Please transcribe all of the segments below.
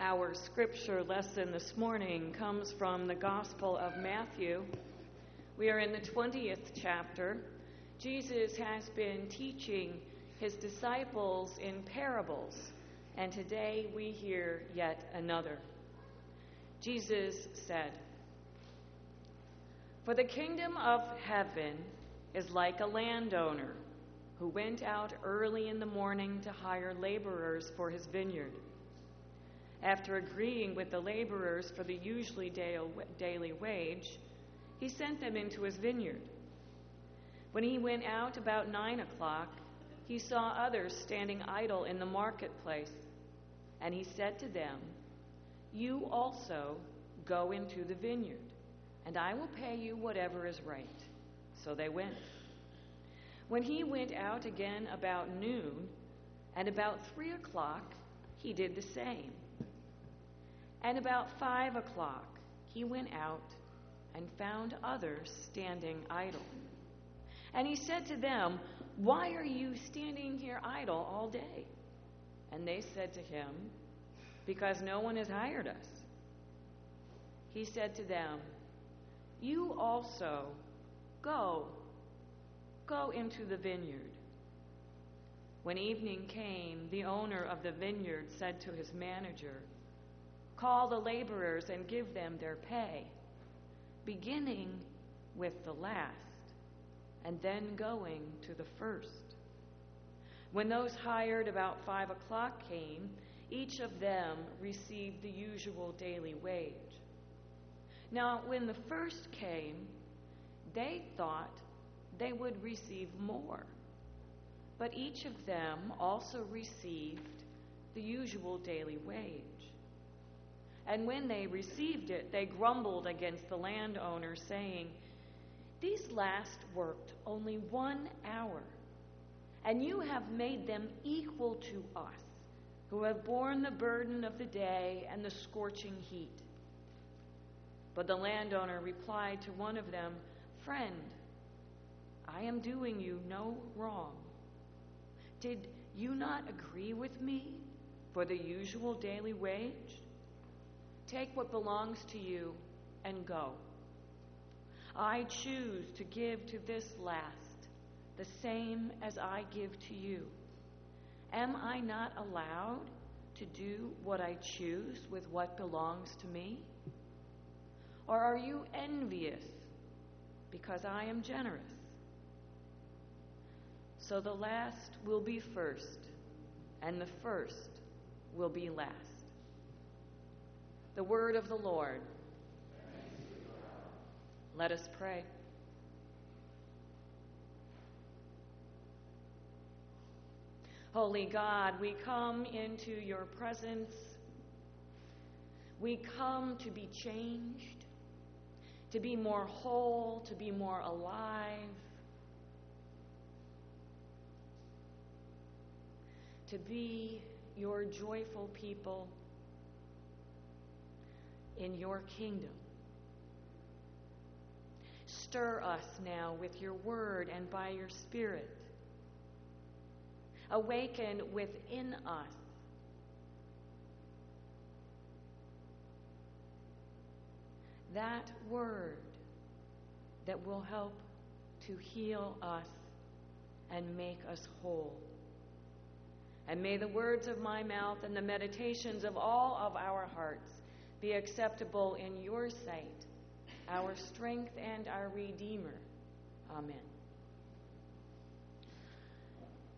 Our scripture lesson this morning comes from the Gospel of Matthew. We are in the 20th chapter. Jesus has been teaching his disciples in parables, and today we hear yet another. Jesus said, For the kingdom of heaven is like a landowner who went out early in the morning to hire laborers for his vineyard. After agreeing with the laborers for the usually daily wage, he sent them into his vineyard. When he went out about nine o'clock, he saw others standing idle in the marketplace, and he said to them, You also go into the vineyard, and I will pay you whatever is right. So they went. When he went out again about noon, and about three o'clock, he did the same. And about five o'clock he went out and found others standing idle. And he said to them, Why are you standing here idle all day? And they said to him, Because no one has hired us. He said to them, You also go, go into the vineyard. When evening came, the owner of the vineyard said to his manager, Call the laborers and give them their pay, beginning with the last, and then going to the first. When those hired about five o'clock came, each of them received the usual daily wage. Now, when the first came, they thought they would receive more. But each of them also received the usual daily wage. And when they received it, they grumbled against the landowner, saying, These last worked only one hour, and you have made them equal to us, who have borne the burden of the day and the scorching heat. But the landowner replied to one of them, Friend, I am doing you no wrong. Did you not agree with me for the usual daily wage? Take what belongs to you and go. I choose to give to this last the same as I give to you. Am I not allowed to do what I choose with what belongs to me? Or are you envious because I am generous? So the last will be first, and the first will be last. The word of the Lord. Let us pray. Holy God, we come into your presence. We come to be changed, to be more whole, to be more alive, to be your joyful people in your kingdom. Stir us now with your word and by your spirit. Awaken within us that word that will help to heal us and make us whole. And may the words of my mouth and the meditations of all of our hearts be acceptable in your sight, our strength and our Redeemer. Amen.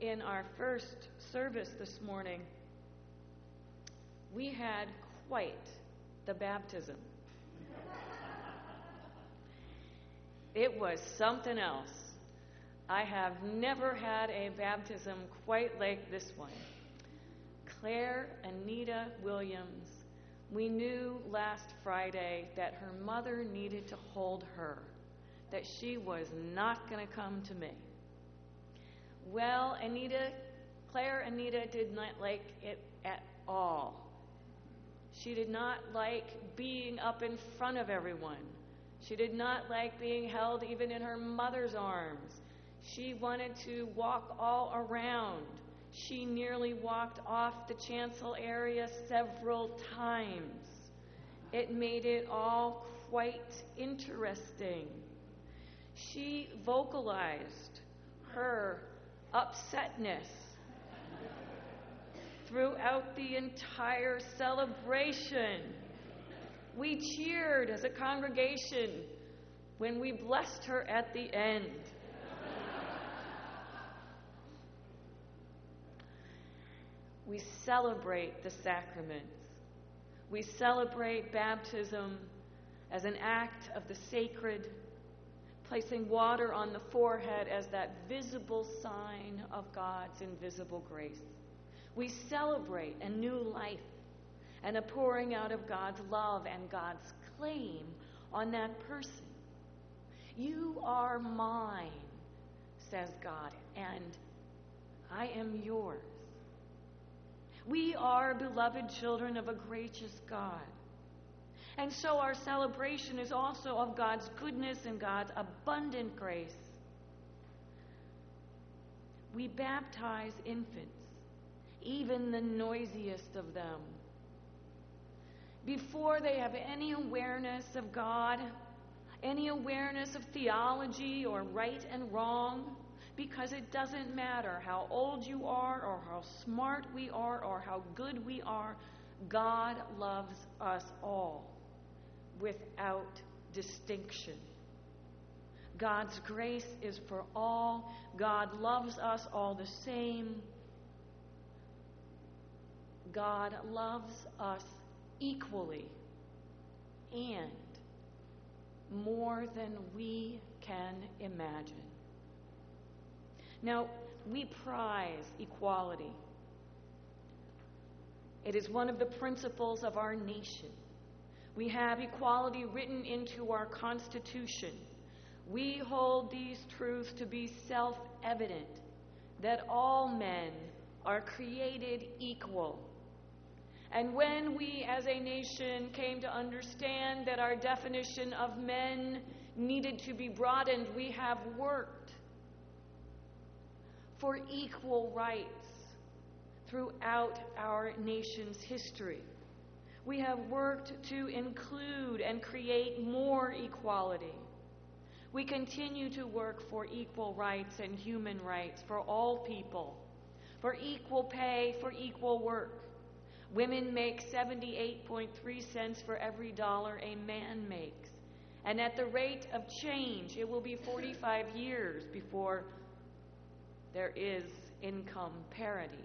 In our first service this morning, we had quite the baptism. It was something else. I have never had a baptism quite like this one. Claire Anita Williams we knew last Friday that her mother needed to hold her, that she was not going to come to me. Well, Anita, Claire Anita did not like it at all. She did not like being up in front of everyone. She did not like being held even in her mother's arms. She wanted to walk all around. She nearly walked off the chancel area several times. It made it all quite interesting. She vocalized her upsetness throughout the entire celebration. We cheered as a congregation when we blessed her at the end. We celebrate the sacraments. We celebrate baptism as an act of the sacred, placing water on the forehead as that visible sign of God's invisible grace. We celebrate a new life and a pouring out of God's love and God's claim on that person. You are mine, says God, and I am yours. We are beloved children of a gracious God. And so our celebration is also of God's goodness and God's abundant grace. We baptize infants, even the noisiest of them, before they have any awareness of God, any awareness of theology or right and wrong because it doesn't matter how old you are or how smart we are or how good we are, God loves us all without distinction. God's grace is for all. God loves us all the same. God loves us equally and more than we can imagine. Now, we prize equality. It is one of the principles of our nation. We have equality written into our Constitution. We hold these truths to be self evident that all men are created equal. And when we as a nation came to understand that our definition of men needed to be broadened, we have worked for equal rights throughout our nation's history. We have worked to include and create more equality. We continue to work for equal rights and human rights for all people, for equal pay for equal work. Women make 78.3 cents for every dollar a man makes. And at the rate of change, it will be 45 years before there is income parity.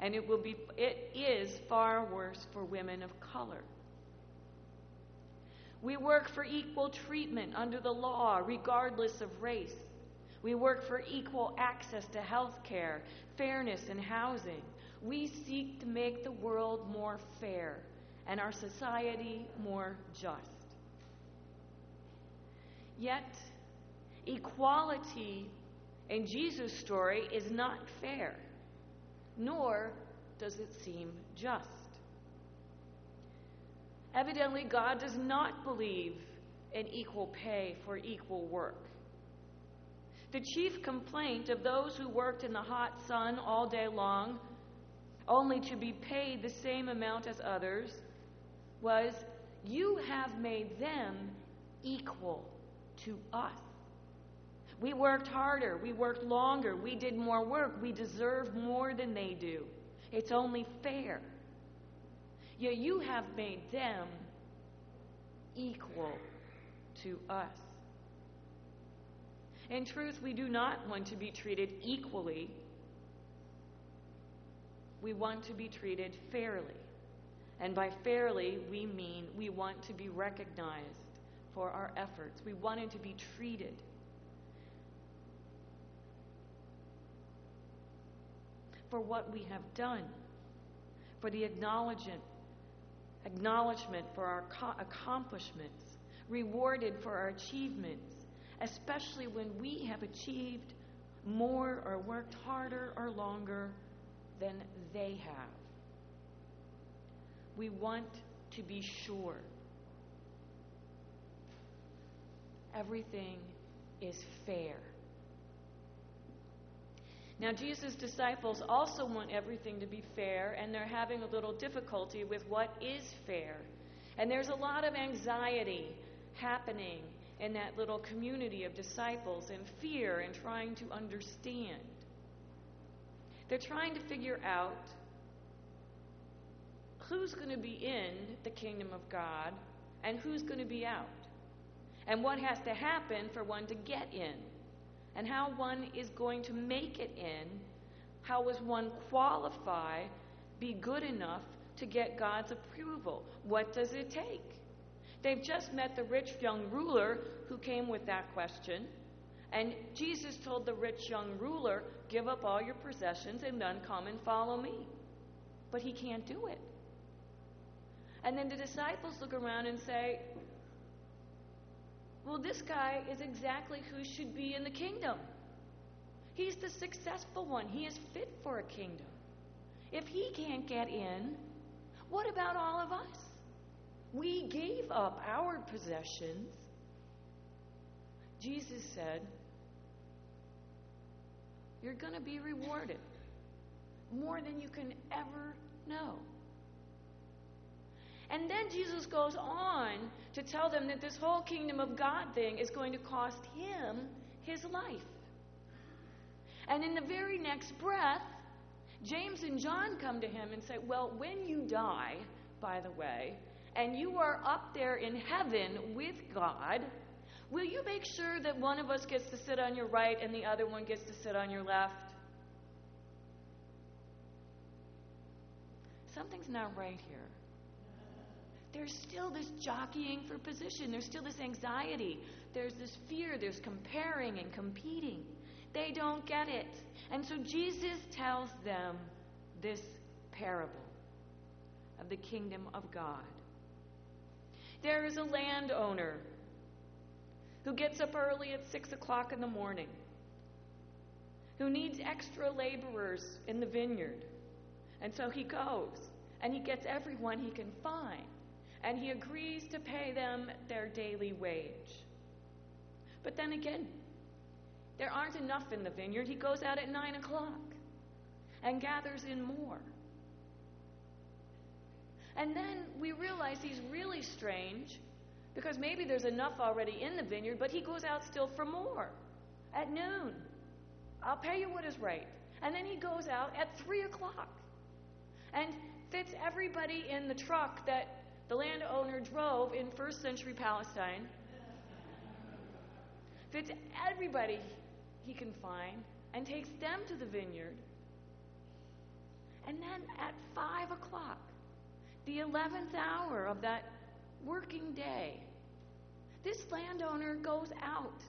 And it will be it is far worse for women of color. We work for equal treatment under the law regardless of race. We work for equal access to health care, fairness in housing. We seek to make the world more fair and our society more just. Yet, equality in Jesus' story is not fair, nor does it seem just. Evidently, God does not believe in equal pay for equal work. The chief complaint of those who worked in the hot sun all day long, only to be paid the same amount as others, was You have made them equal to us. We worked harder. We worked longer. We did more work. We deserve more than they do. It's only fair. Yet you have made them equal to us. In truth, we do not want to be treated equally. We want to be treated fairly. And by fairly, we mean we want to be recognized for our efforts. We wanted to be treated for what we have done, for the acknowledgement, acknowledgement for our accomplishments, rewarded for our achievements, especially when we have achieved more or worked harder or longer than they have. We want to be sure everything is fair. Now, Jesus' disciples also want everything to be fair, and they're having a little difficulty with what is fair. And there's a lot of anxiety happening in that little community of disciples and fear and trying to understand. They're trying to figure out who's going to be in the kingdom of God and who's going to be out, and what has to happen for one to get in and how one is going to make it in. How does one qualify, be good enough to get God's approval? What does it take? They've just met the rich young ruler who came with that question. And Jesus told the rich young ruler, Give up all your possessions and then come and follow me. But he can't do it. And then the disciples look around and say, well, this guy is exactly who should be in the kingdom. He's the successful one. He is fit for a kingdom. If he can't get in, what about all of us? We gave up our possessions. Jesus said, You're going to be rewarded more than you can ever know. And then Jesus goes on to tell them that this whole kingdom of God thing is going to cost him his life. And in the very next breath, James and John come to him and say, Well, when you die, by the way, and you are up there in heaven with God, will you make sure that one of us gets to sit on your right and the other one gets to sit on your left? Something's not right here there's still this jockeying for position. There's still this anxiety. There's this fear. There's comparing and competing. They don't get it. And so Jesus tells them this parable of the kingdom of God. There is a landowner who gets up early at 6 o'clock in the morning, who needs extra laborers in the vineyard. And so he goes and he gets everyone he can find and he agrees to pay them their daily wage. But then again, there aren't enough in the vineyard. He goes out at 9 o'clock and gathers in more. And then we realize he's really strange because maybe there's enough already in the vineyard, but he goes out still for more at noon. I'll pay you what is right. And then he goes out at 3 o'clock and fits everybody in the truck that the landowner drove in first century Palestine, fits everybody he can find, and takes them to the vineyard. And then at 5 o'clock, the 11th hour of that working day, this landowner goes out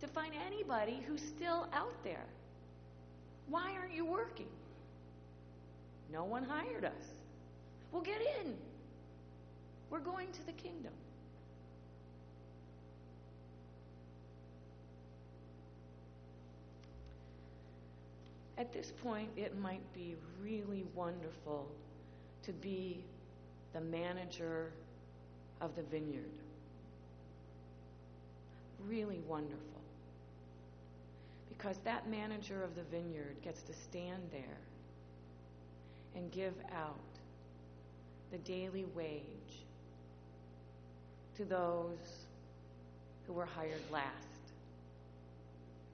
to find anybody who's still out there. Why aren't you working? No one hired us. Well, get in. We're going to the kingdom. At this point, it might be really wonderful to be the manager of the vineyard. Really wonderful. Because that manager of the vineyard gets to stand there and give out the daily wage to those who were hired last.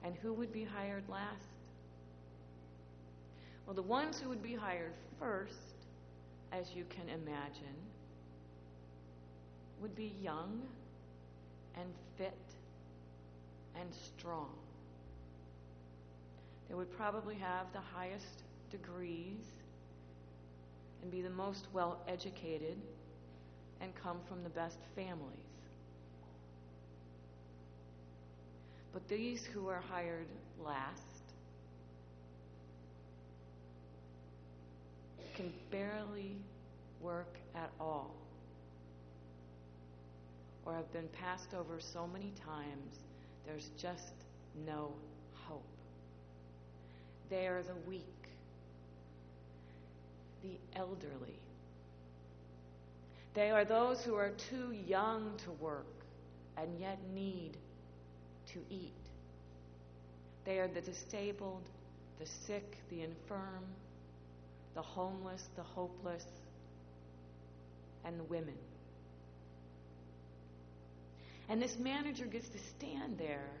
And who would be hired last? Well, the ones who would be hired first, as you can imagine, would be young and fit and strong. They would probably have the highest degrees and be the most well educated and come from the best families. But these who are hired last can barely work at all or have been passed over so many times, there's just no hope. They are the weak, the elderly, they are those who are too young to work and yet need to eat. They are the disabled, the sick, the infirm, the homeless, the hopeless, and the women. And this manager gets to stand there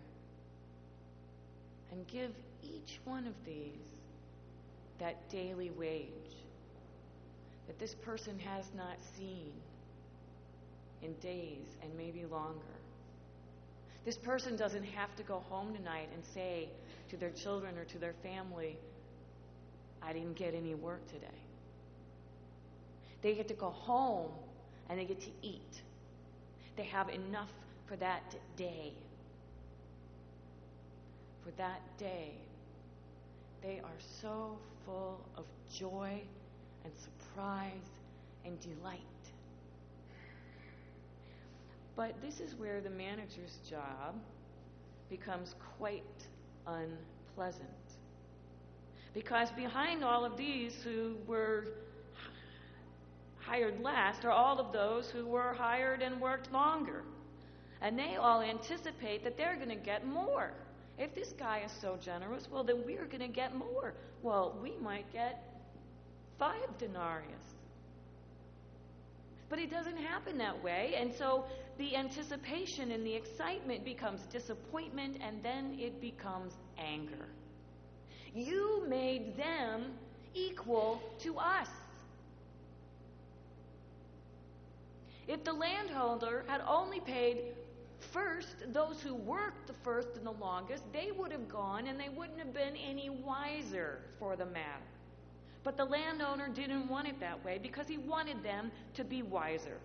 and give each one of these that daily wage that this person has not seen in days and maybe longer. This person doesn't have to go home tonight and say to their children or to their family, I didn't get any work today. They get to go home and they get to eat. They have enough for that day. For that day, they are so full of joy and surprise and delight. But this is where the manager's job becomes quite unpleasant. Because behind all of these who were hired last are all of those who were hired and worked longer. And they all anticipate that they're going to get more. If this guy is so generous, well, then we're going to get more. Well, we might get five denarius. But it doesn't happen that way. And so the anticipation and the excitement becomes disappointment, and then it becomes anger. You made them equal to us. If the landholder had only paid first those who worked the first and the longest, they would have gone and they wouldn't have been any wiser for the matter. But the landowner didn't want it that way because he wanted them to be wiser.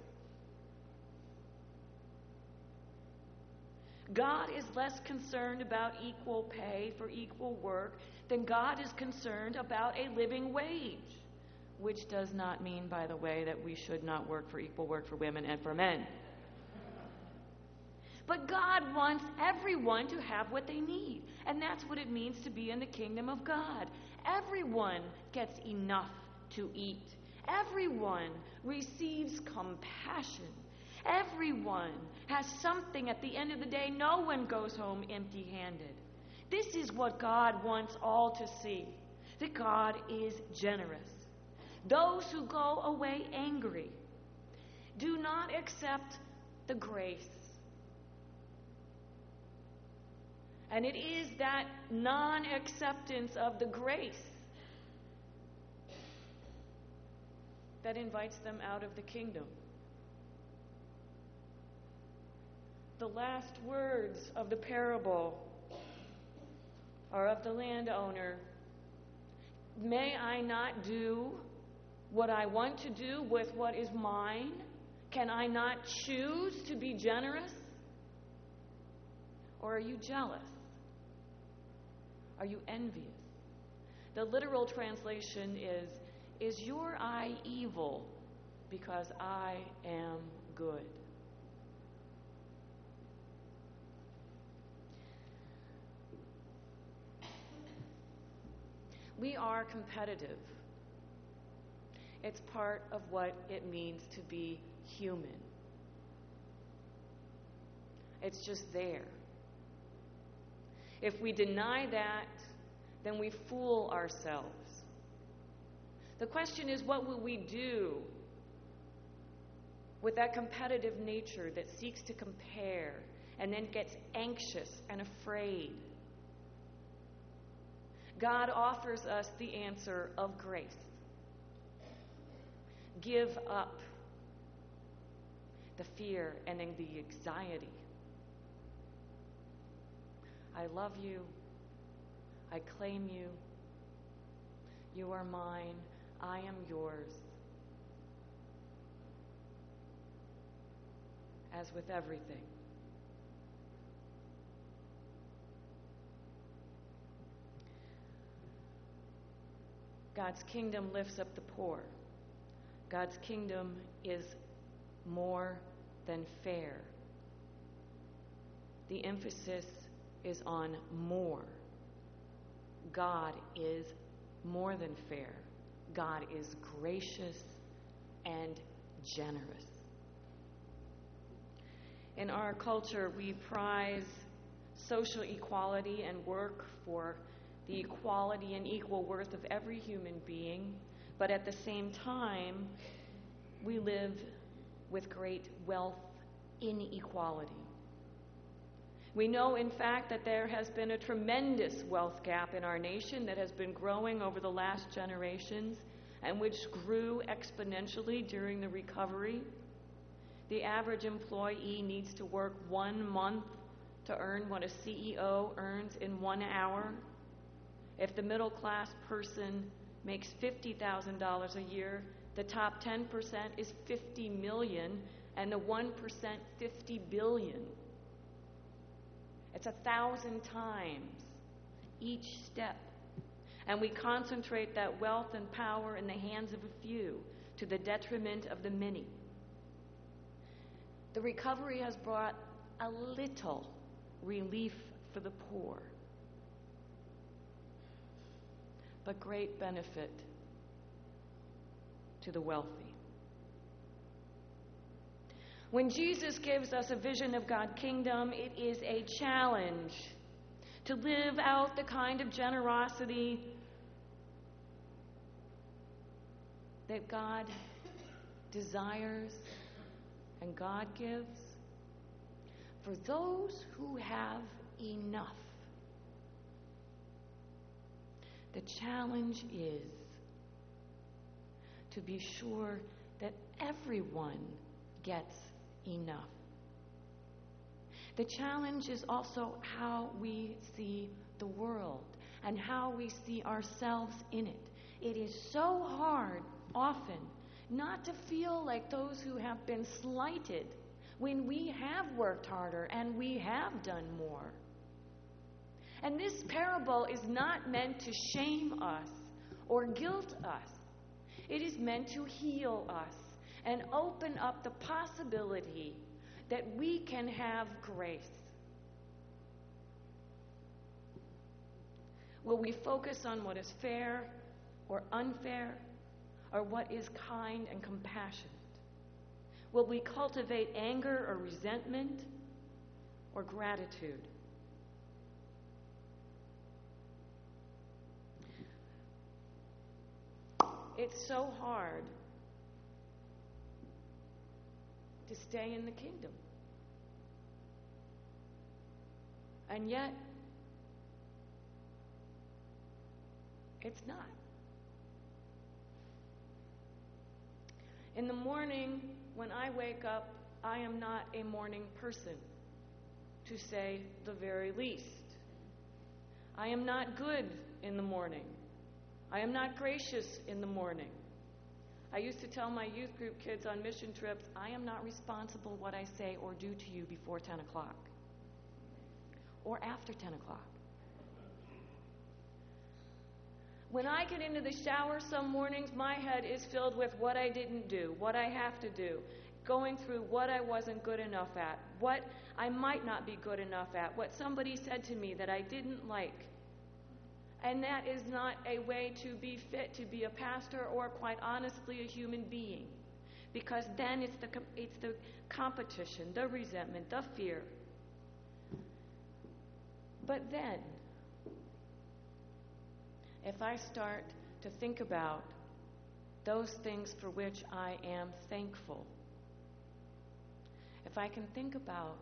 God is less concerned about equal pay for equal work than God is concerned about a living wage. Which does not mean, by the way, that we should not work for equal work for women and for men. But God wants everyone to have what they need. And that's what it means to be in the kingdom of God. Everyone gets enough to eat, everyone receives compassion. Everyone has something at the end of the day. No one goes home empty handed. This is what God wants all to see that God is generous. Those who go away angry do not accept the grace And it is that non acceptance of the grace that invites them out of the kingdom. The last words of the parable are of the landowner May I not do what I want to do with what is mine? Can I not choose to be generous? Or are you jealous? Are you envious? The literal translation is Is your eye evil because I am good? We are competitive. It's part of what it means to be human. It's just there. If we deny that, then we fool ourselves. The question is what will we do with that competitive nature that seeks to compare and then gets anxious and afraid? God offers us the answer of grace. Give up the fear and then the anxiety I love you. I claim you. You are mine. I am yours. As with everything. God's kingdom lifts up the poor. God's kingdom is more than fair. The emphasis is on more. God is more than fair. God is gracious and generous. In our culture, we prize social equality and work for the equality and equal worth of every human being, but at the same time, we live with great wealth inequality. We know, in fact, that there has been a tremendous wealth gap in our nation that has been growing over the last generations and which grew exponentially during the recovery. The average employee needs to work one month to earn what a CEO earns in one hour. If the middle class person makes $50,000 a year, the top 10% is 50 million and the 1% 50 billion. It's a thousand times each step. And we concentrate that wealth and power in the hands of a few to the detriment of the many. The recovery has brought a little relief for the poor, but great benefit to the wealthy. When Jesus gives us a vision of God's kingdom, it is a challenge to live out the kind of generosity that God desires and God gives for those who have enough. The challenge is to be sure that everyone gets enough. The challenge is also how we see the world and how we see ourselves in it. It is so hard, often, not to feel like those who have been slighted when we have worked harder and we have done more. And this parable is not meant to shame us or guilt us, it is meant to heal us and open up the possibility that we can have grace. Will we focus on what is fair or unfair, or what is kind and compassionate? Will we cultivate anger or resentment or gratitude? It's so hard to stay in the kingdom. And yet, it's not. In the morning, when I wake up, I am not a morning person, to say the very least. I am not good in the morning. I am not gracious in the morning. I used to tell my youth group kids on mission trips, I am not responsible what I say or do to you before 10 o'clock or after 10 o'clock. When I get into the shower some mornings, my head is filled with what I didn't do, what I have to do, going through what I wasn't good enough at, what I might not be good enough at, what somebody said to me that I didn't like. And that is not a way to be fit to be a pastor or, quite honestly, a human being. Because then it's the, it's the competition, the resentment, the fear. But then, if I start to think about those things for which I am thankful, if I can think about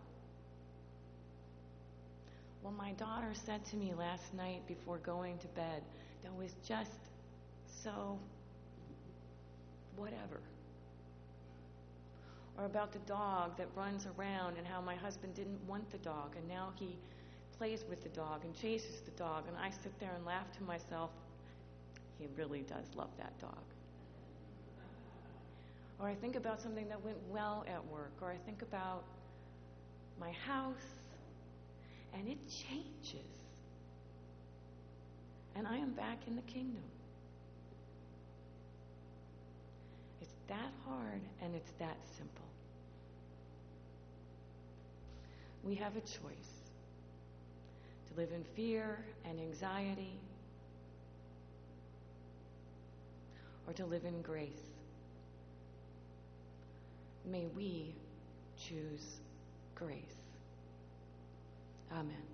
well, my daughter said to me last night before going to bed that was just so whatever. Or about the dog that runs around and how my husband didn't want the dog and now he plays with the dog and chases the dog. And I sit there and laugh to myself, he really does love that dog. Or I think about something that went well at work, or I think about my house and it changes. And I am back in the kingdom. It's that hard and it's that simple. We have a choice to live in fear and anxiety or to live in grace. May we choose grace. Amen.